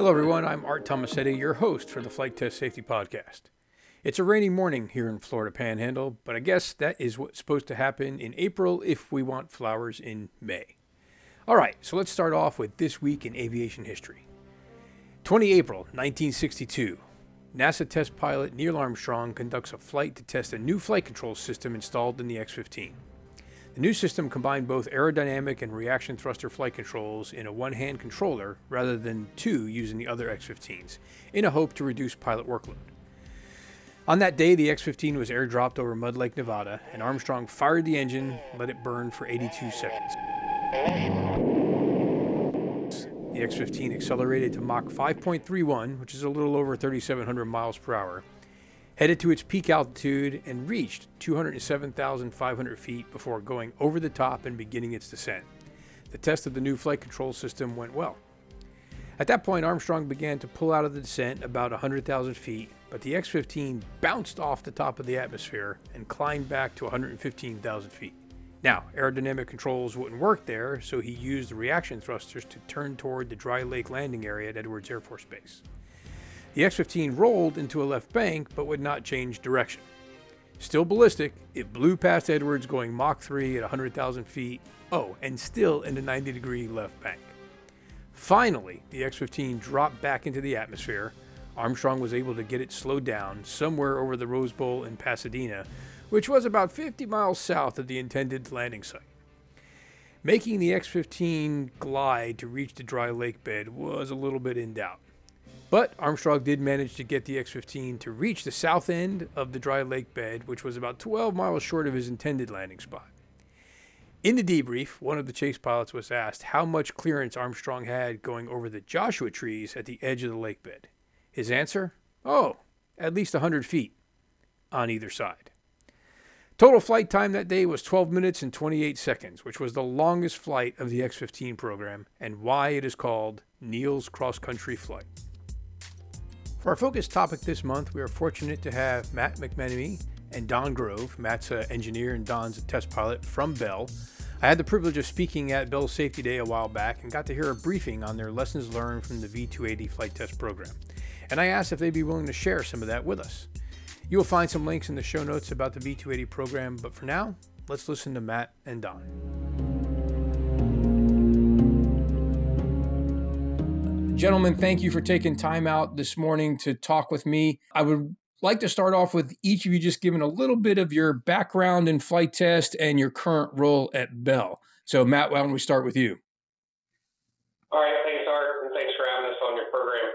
Hello, everyone. I'm Art Tomasetti, your host for the Flight Test Safety Podcast. It's a rainy morning here in Florida Panhandle, but I guess that is what's supposed to happen in April if we want flowers in May. All right, so let's start off with this week in aviation history. 20 April 1962, NASA test pilot Neil Armstrong conducts a flight to test a new flight control system installed in the X 15. The new system combined both aerodynamic and reaction thruster flight controls in a one hand controller rather than two using the other X 15s, in a hope to reduce pilot workload. On that day, the X 15 was airdropped over Mud Lake, Nevada, and Armstrong fired the engine, let it burn for 82 seconds. The X 15 accelerated to Mach 5.31, which is a little over 3,700 miles per hour, headed to its peak altitude and reached 207,500 feet before going over the top and beginning its descent. The test of the new flight control system went well. At that point, Armstrong began to pull out of the descent about 100,000 feet, but the X 15 bounced off the top of the atmosphere and climbed back to 115,000 feet. Now, aerodynamic controls wouldn't work there, so he used the reaction thrusters to turn toward the dry lake landing area at Edwards Air Force Base. The X 15 rolled into a left bank but would not change direction. Still ballistic, it blew past Edwards going Mach 3 at 100,000 feet, oh, and still in the 90 degree left bank. Finally, the X 15 dropped back into the atmosphere. Armstrong was able to get it slowed down somewhere over the Rose Bowl in Pasadena, which was about 50 miles south of the intended landing site. Making the X 15 glide to reach the dry lake bed was a little bit in doubt. But Armstrong did manage to get the X 15 to reach the south end of the dry lake bed, which was about 12 miles short of his intended landing spot. In the debrief, one of the chase pilots was asked how much clearance Armstrong had going over the Joshua trees at the edge of the lake bed. His answer? Oh, at least 100 feet on either side. Total flight time that day was 12 minutes and 28 seconds, which was the longest flight of the X 15 program and why it is called Neil's Cross Country Flight. For our focus topic this month, we are fortunate to have Matt McMenemy and Don Grove. Matt's an engineer and Don's a test pilot from Bell. I had the privilege of speaking at Bell Safety Day a while back and got to hear a briefing on their lessons learned from the V280 flight test program. And I asked if they'd be willing to share some of that with us. You will find some links in the show notes about the V280 program, but for now, let's listen to Matt and Don. Gentlemen, thank you for taking time out this morning to talk with me. I would like to start off with each of you just giving a little bit of your background in flight test and your current role at Bell. So, Matt, why don't we start with you? All right, thanks, Art, and thanks for having us on your program.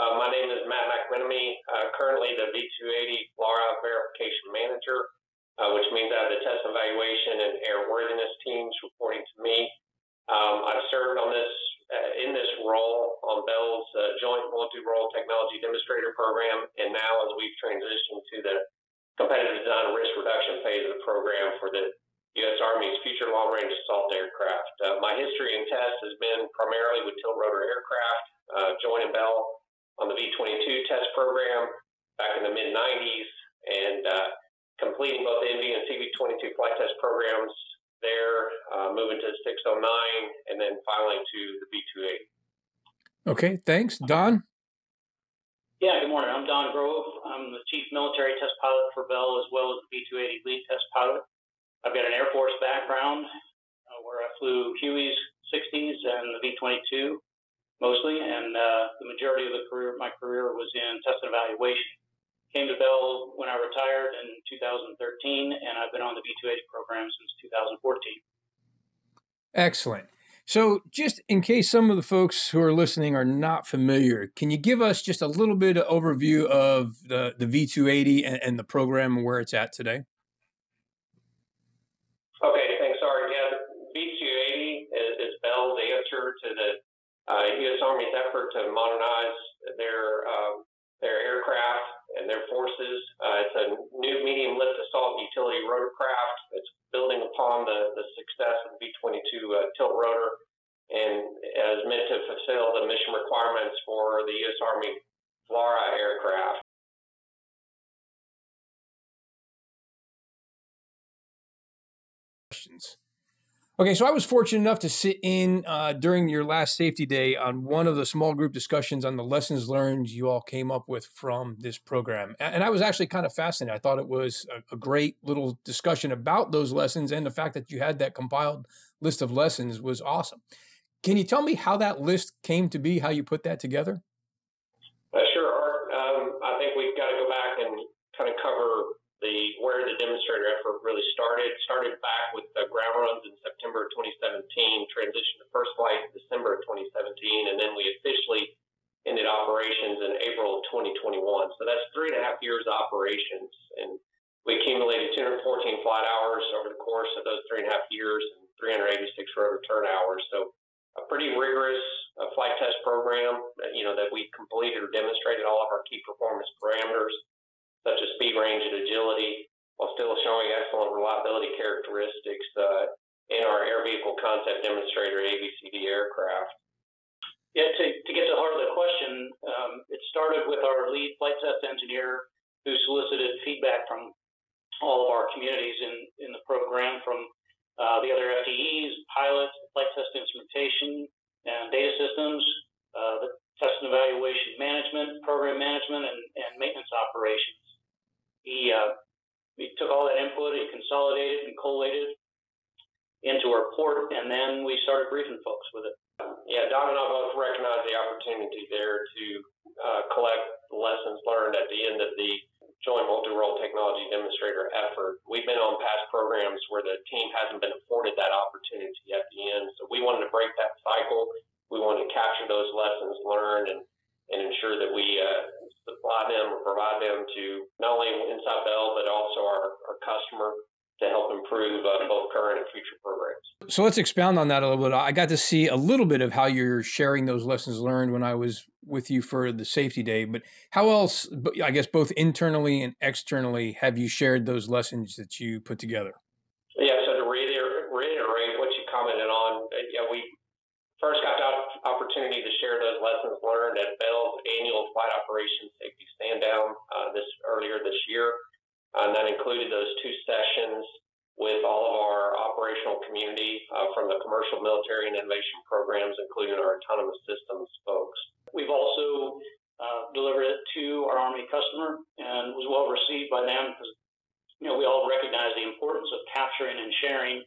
Uh, my name is Matt McMenemy, uh, currently the V280 FLRAA Verification Manager, uh, which means I have the test evaluation and airworthiness teams reporting to me. Um, I've served on this uh, in this role on Bell's uh, Joint Multi-Role Technology Demonstrator Program, and now as we've transitioned to the competitive design risk reduction phase of the program for the U.S. Army's Future Long Range Assault Aircraft. Uh, my history in test has been primarily with tilt rotor aircraft, uh, joining Bell on the V-22 test program back in the mid 90s, and uh, completing both the MV and CV-22 flight test programs there, uh, moving to 609, and then finally to the V280. Okay, thanks. Don? Yeah, good morning. I'm Don Grove. I'm the Chief Military Test Pilot for Bell as well as the V280 Lead Test Pilot. I've got an Air Force background uh, where I flew Hueys, 60s, and the V-22 mostly, and uh, the majority of the career, my career was in test and evaluation came to Bell when I retired in 2013, and I've been on the V280 program since 2014. Excellent. So, just in case some of the folks who are listening are not familiar, can you give us just a little bit of overview of the, the V280 and, and the program and where it's at today? Okay, thanks, Art. Yeah, V280 is, is Bell's answer to the uh, U.S. Army's effort to modernize their um, their aircraft and their forces. Uh, it's a new medium lift assault utility rotorcraft. It's building upon the, the success of the V 22 uh, tilt rotor and is meant to fulfill the mission requirements for the U.S. Army FLRAA aircraft. Questions. Okay, so I was fortunate enough to sit in uh, during your last safety day on one of the small group discussions on the lessons learned you all came up with from this program. And I was actually kind of fascinated. I thought it was a, a great little discussion about those lessons and the fact that you had that compiled list of lessons was awesome. Can you tell me how that list came to be, how you put that together? Uh, sure, Art. Um, I think we've got to go back and kind of cover the where the demonstrator effort really started. Started back with the ground runs in September of 2017, transitioned to first flight in December of 2017, and then we officially ended operations in April of 2021. So that's three and a half years of operations, and we accumulated 214 flight hours over the course of those three and a half years and 386 rotor turn hours. So a pretty rigorous uh, flight test program, you know, that we completed or demonstrated all of our key performance parameters such as speed, range, and agility, while still showing excellent reliability characteristics uh, in our air vehicle concept demonstrator AVCD aircraft. Yeah, to, to get to the heart of the question, um, it started with our lead flight test engineer who solicited feedback from all of our communities in, in the program from uh, the other FTEs, pilots, flight test instrumentation, and data systems, uh, the test and evaluation management, program management, and, and maintenance operations he uh, he took all that input, he consolidated and collated into a report, and then we started briefing folks with it. Yeah, Don and I both recognize the opportunity there to uh, collect lessons learned at the end of the Joint Multi-Role Technology Demonstrator effort. We've been on past programs where the team hasn't been afforded that opportunity at the end, so we wanted to break that cycle. We wanted to capture those lessons learned and, and ensure that we uh, supply them or provide them to not only Inside Bell, but also our, our customer to help improve uh, both current and future programs. So let's expound on that a little bit. I got to see a little bit of how you're sharing those lessons learned when I was with you for the safety day, but how else, I guess, both internally and externally, have you shared those lessons that you put together? Yeah, so to reiterate, reiterate what you commented on, uh, yeah, we first got the opportunity to share those lessons learned at Bell's annual flight operations safety stand down uh, this earlier this year. And that included those two sessions with all of our operational community uh, from the commercial, military, and innovation programs, including our autonomous systems folks. We've also uh, delivered it to our Army customer and was well received by them because you know we all recognize the importance of capturing and sharing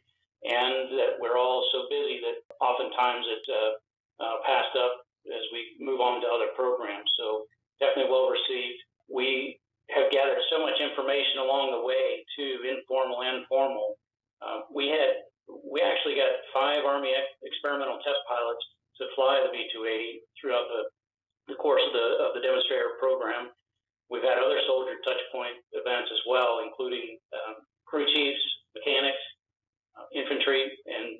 and that we're all so busy that oftentimes it's uh, uh, passed up as we move on to other programs. So definitely well received. We have gathered so much information along the way, too, informal and formal. Uh, we had we actually got five Army experimental test pilots to fly the V-280 throughout the, the course of the of the demonstrator program. We've had other soldier touchpoint events as well, including um, crew chiefs, mechanics, uh, infantry, and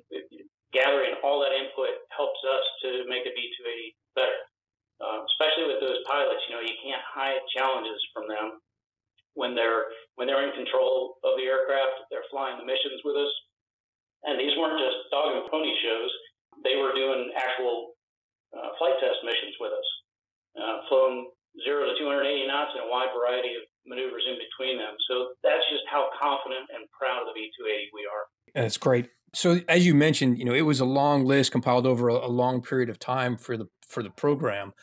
gathering all that input helps us to make a V-280 better. Uh, especially with those pilots, you know, you can't hide challenges from them when they're when they're in control of the aircraft. They're flying the missions with us, and these weren't just dog and pony shows. They were doing actual uh, flight test missions with us, uh, flown zero to 280 knots in a wide variety of maneuvers in between them. So that's just how confident and proud of the V-280 we are. That's great. So as you mentioned, you know, it was a long list compiled over a, a long period of time for the for the program.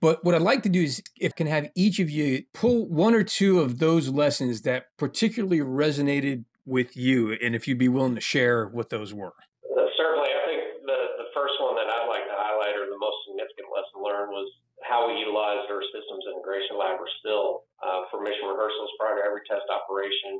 But what I'd like to do is if can have each of you pull one or two of those lessons that particularly resonated with you and if you'd be willing to share what those were. Uh, certainly, I think the, the first one that I'd like to highlight or the most significant lesson learned was how we utilized our systems integration lab or SIL uh, for mission rehearsals prior to every test operation.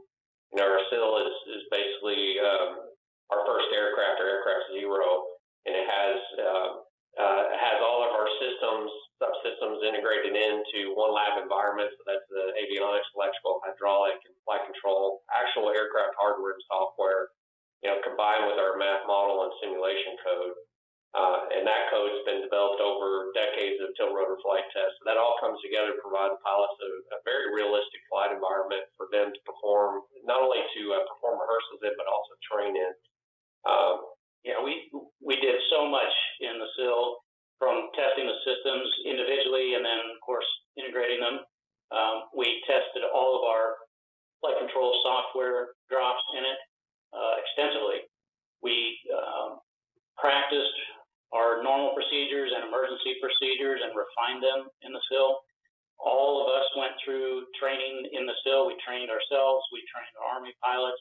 You know, our SIL is, is basically um, our first aircraft or aircraft zero, and it has uh, uh, has all of our systems subsystems integrated into one lab environment. So that's the avionics, electrical, hydraulic, and flight control, actual aircraft hardware and software. You know, combined with our math model and simulation code. Uh, and that code's been developed over decades of tilt-rotor flight tests. So that all comes together to provide the pilots a, a, very realistic flight environment for them to perform, not only to uh, perform rehearsals in, but also train in. Um, know, we we did so much in the SIL from testing the systems individually and then, of course, integrating them. Um, we tested all of our flight control software drops in it uh, extensively. We um, practiced procedures and emergency procedures and refined them in the SIL. All of us went through training in the SIL. We trained ourselves. We trained Army pilots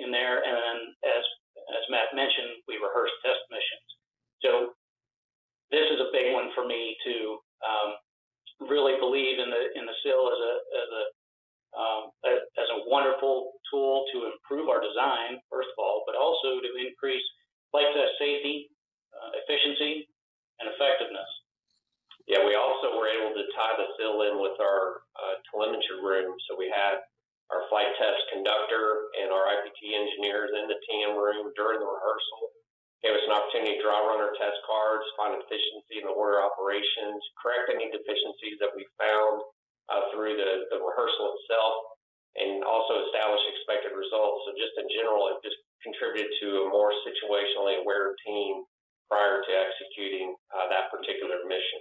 in there, and then as as Matt mentioned, we rehearsed test missions. So this is a big one for me to um, really believe in the in the SIL as a as a, um, as a wonderful tool to improve our design, first of all, but also to increase flight test safety, uh, efficiency, and effectiveness. Yeah, we also were able to tie the SIL in with our uh, telemetry room. So we had our flight test conductor and our IPT engineers in the TM room during the rehearsal. Gave us an opportunity to draw runner test cards, find efficiency in the order operations, correct any deficiencies that we found uh, through the, the rehearsal itself, and also establish expected results. So just in general, it just contributed to a more situationally aware team prior to executing uh, that particular mission.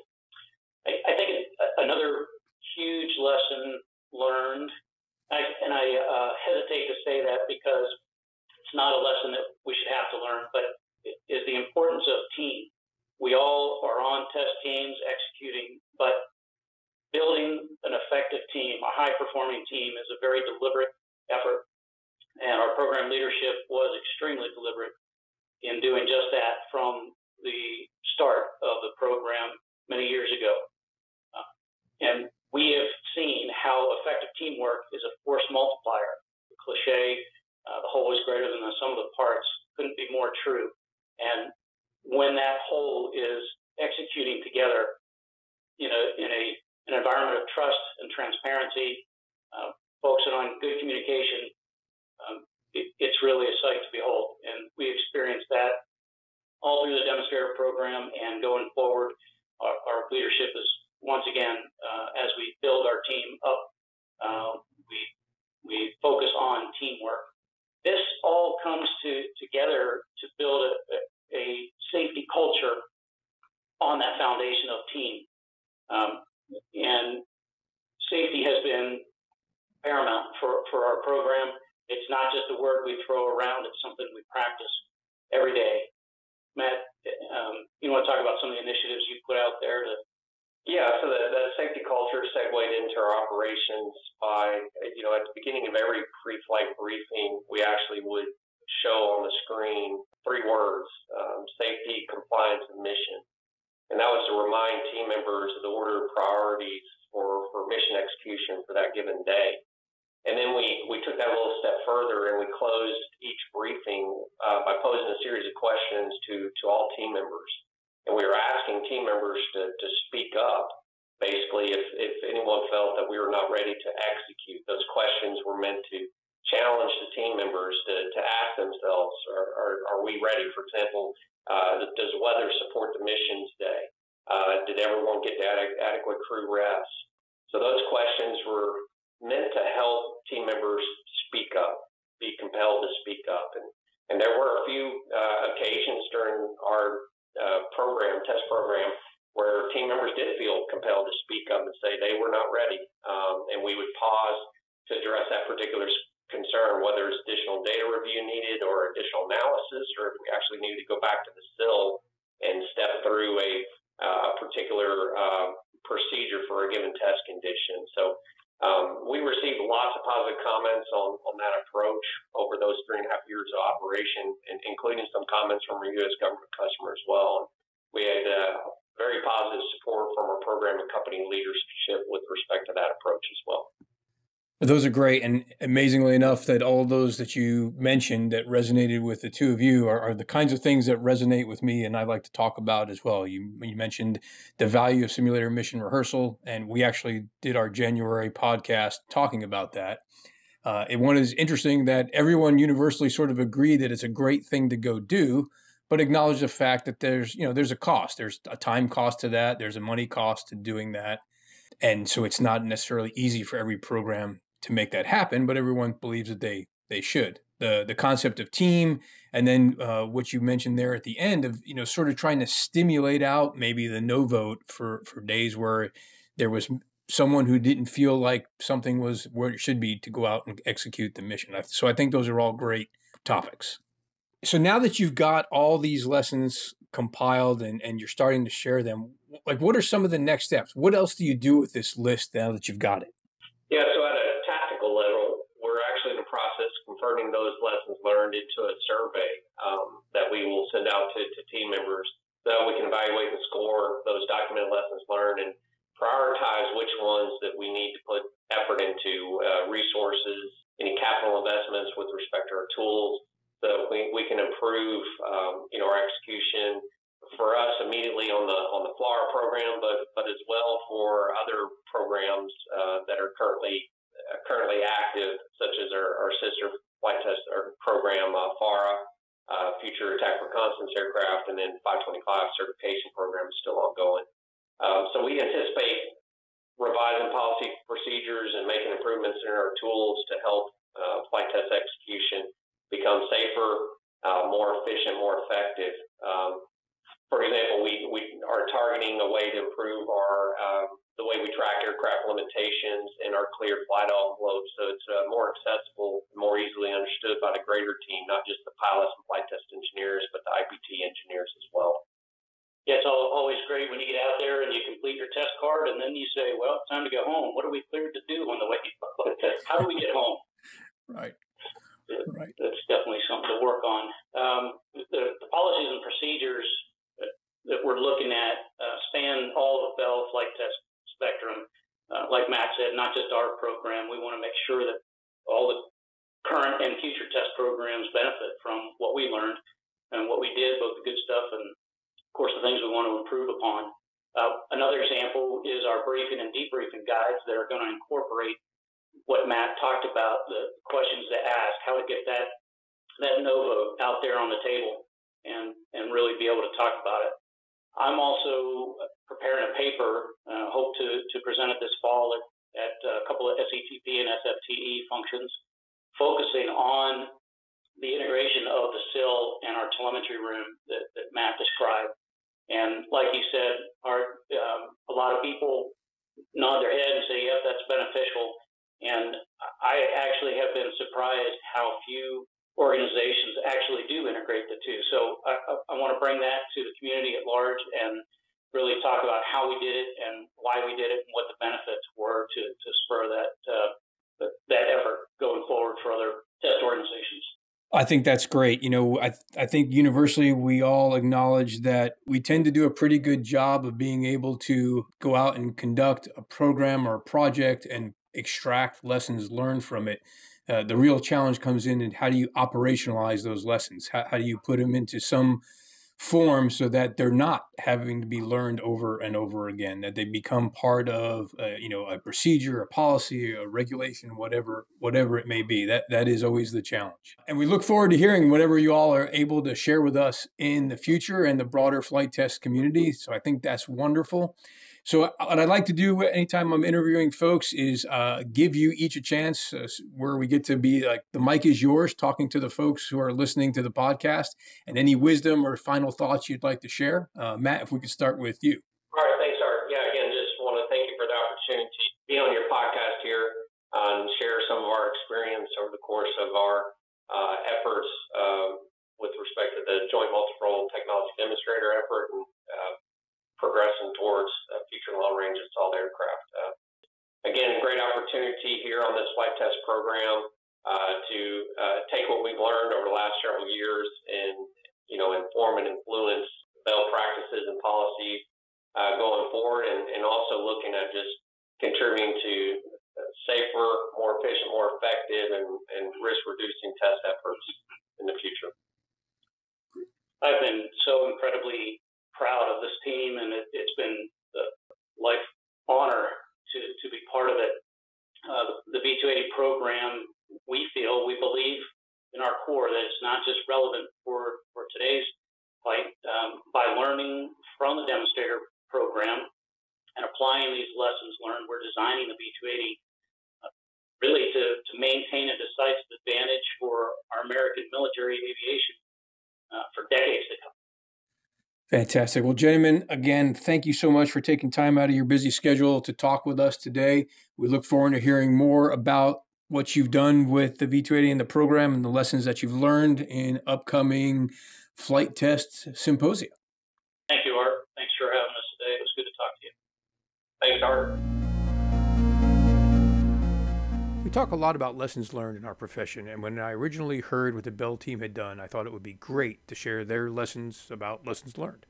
I, I think another huge lesson learned, I, and I uh, hesitate to say that because it's not a lesson that we should have to learn, but is the importance of team. We all are on test teams executing, but building an effective team, a high performing team, is a very deliberate effort. And our program leadership was extremely deliberate in doing just that from the start of the program many years ago. Uh, and we have seen how effective teamwork is a force multiplier. The cliche, uh, the whole is greater than the sum of the parts, couldn't be more true. And when that whole is executing together you know, in a an environment of trust and transparency, uh, focusing on good communication, um, it, it's really a sight to behold. And we all through the demonstrator program and going forward, our, our leadership is once again, uh, as we build our team up, uh, we we focus on teamwork. This all comes to together to build a, a safety culture on that foundation of team. Um, and safety has been paramount for, for our program. It's not just a word we throw around, it's something we practice every day. Matt, um, you want to talk about some of the initiatives you put out there to yeah, so the, the safety culture segued into our operations by, you know, at the beginning of every pre-flight briefing, we actually would show on the screen three words, um, safety, compliance, and mission. And that was to remind team members of the order of priorities for, for mission execution for that given day. And then we, we took that a little step further and we closed each briefing uh, by posing a series of questions to, to all team members. And we were asking team members to, to speak up, basically, if, if anyone felt that we were not ready to execute. Those questions were meant to challenge the team members to, to ask themselves, are, are, are we ready? For example, uh, does weather support the mission today? Uh, did everyone get ad- adequate crew rest? So those questions were meant to help team members speak up, be compelled to speak up. And, and there were a few uh, occasions during our uh, program, test program, where team members did feel compelled to speak up and say they were not ready. Um, and we would pause to address that particular concern, whether it's additional data review needed or additional analysis, or if we actually needed to go back to the SIL and step through a uh, particular uh, procedure for a given test condition. So um, we received lots of positive comments on, on that approach over those three and a half years of operation, and, including some comments from our U.S. government customer as well. We had uh, very positive support from our program and company leadership with respect to that approach as well. Those are great, and amazingly enough, that all those that you mentioned that resonated with the two of you are, are, the kinds of things that resonate with me, and I like to talk about as well. You you mentioned the value of simulator mission rehearsal, and we actually did our January podcast talking about that. Uh, and one is interesting that everyone universally sort of agreed that it's a great thing to go do, but acknowledge the fact that there's you know there's a cost, there's a time cost to that, there's a money cost to doing that, and so it's not necessarily easy for every program to make that happen, but everyone believes that they they should. The the concept of team, and then uh, what you mentioned there at the end of you know sort of trying to stimulate out maybe the no vote for for days where there was someone who didn't feel like something was where it should be to go out and execute the mission. So I think those are all great topics. So now that you've got all these lessons compiled and, and you're starting to share them, like what are some of the next steps? What else do you do with this list now that you've got it? Yeah, so at a tactical level, we're actually in the process converting those lessons learned into a survey um, that we will send out to, to team members so we can evaluate and score those documented lessons learned and prioritize which ones that we need to put effort into uh, resources, any capital investments with respect to our tools, so we, we can improve, um, you know, our execution for us immediately on the on the FLRAA program, but but as well for other programs uh, that are currently uh, currently active, such as our, our sister flight test or program uh, FARA, uh, Future Attack Reconnaissance Aircraft, and then 525 certification program is still ongoing. Um, so we anticipate revising policy procedures and making improvements in our tools to help uh, flight test execution become safer, uh, more efficient, more effective. Um, for example, we, we are targeting a way to improve our um, the way we track aircraft limitations in our clear flight envelope, so it's uh, more accessible, more easily understood by the greater team, not just the pilots and flight test engineers, but the IPT engineers as well. Yeah, it's all, always great when you get out there and you complete your test card, and then you say, "Well, it's time to go home. What are we cleared to do on the way? How do we get home?" Right right. that's definitely something to work on. Um, the, the, policies and procedures that, we're looking at uh, span all the Bell flight test spectrum. Uh, like Matt said, not just our program. We want to make sure that all the current and future test programs benefit from what we learned and what we did, both the good stuff and, of course, the things we want to improve upon. Uh, another example is our briefing and debriefing guides that are going to incorporate what Matt talked about, the questions to ask, how to get that that NOVA out there on the table and and really be able to talk about it. I'm also preparing a paper, uh, hope to, to present it this fall at, at a couple of SETP and SFTE functions, focusing on the integration of the SIL and our telemetry room that, that Matt described. And like you said, our, um, a lot of people nod their head and say, yep, that's beneficial. And I actually have been surprised how few organizations actually do integrate the two. So I, I, want to bring that to the community at large and really talk about how we did it and why we did it and what the benefits were to, to spur that uh, that effort going forward for other test organizations. I think that's great. You know, I I think universally we all acknowledge that we tend to do a pretty good job of being able to go out and conduct a program or a project and extract lessons learned from it. Uh, the real challenge comes in and how do you operationalize those lessons? How, how do you put them into some form so that they're not having to be learned over and over again that they become part of uh, you know a procedure a policy a regulation whatever whatever it may be? That that is always the challenge. And we look forward to hearing whatever you all are able to share with us in the future and the broader flight test community. So i think that's wonderful so, uh, what I'd like to do anytime I'm interviewing folks is uh, give you each a chance uh, where we get to be like the mic is yours, talking to the folks who are listening to the podcast, and any wisdom or final thoughts you'd like to share. Uh, Matt, if we could start with you. All right, thanks, Art. Yeah, again, just want to thank you for the opportunity to be on your podcast here and share some of our experience over the course of our uh, efforts with respect to the Joint Multi-Role Technology Demonstrator effort and uh, progressing towards future long-range installed aircraft. Uh, again, great opportunity here on this flight test program uh, to uh, take what we've learned over the last several years and you know inform and influence Bell practices and policies uh, going forward, and, and also looking at just contributing to safer, more efficient, more effective, and, and risk-reducing test efforts in the future. I've been so incredibly proud of this team, and it, has been a life honor to, to be part of it. Uh, the, the V280 program, we feel, we believe in our core that it's not just relevant for, for today's fight. Um, by learning from the demonstrator program and applying these lessons learned, we're designing the V280 uh, really to, to maintain a decisive advantage for our American military aviation uh, for decades to come. Fantastic. Well, gentlemen, again, thank you so much for taking time out of your busy schedule to talk with us today. We look forward to hearing more about what you've done with the V280 and the program and the lessons that you've learned in upcoming flight test symposia. Thank you, Art. Thanks for having us today. It was good to talk to you. Thanks, Art. We talk a lot about lessons learned in our profession, and when I originally heard what the Bell team had done, I thought it would be great to share their lessons about lessons learned.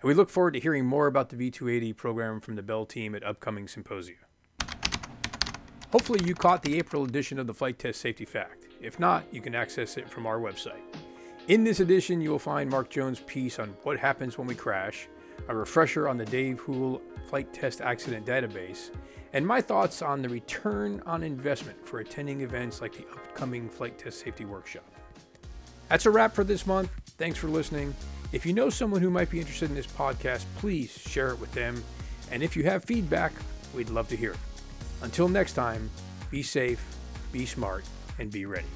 And we look forward to hearing more about the V280 program from the Bell team at upcoming symposia. Hopefully, you caught the April edition of the Flight Test Safety Fact. If not, you can access it from our website. In this edition, you will find Mark Jones' piece on what happens when we crash, a refresher on the Dave Houle Flight Test Accident Database, and my thoughts on the return on investment for attending events like the upcoming Flight Test Safety Workshop. That's a wrap for this month. Thanks for listening. If you know someone who might be interested in this podcast, please share it with them. And if you have feedback, we'd love to hear it. Until next time, be safe, be smart, and be ready.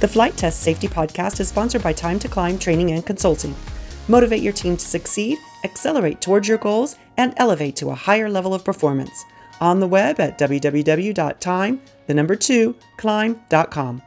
The Flight Test Safety Podcast is sponsored by Time to Climb Training and Consulting. Motivate your team to succeed, accelerate towards your goals, and elevate to a higher level of performance. On the web at www.time, the number two, climb.com.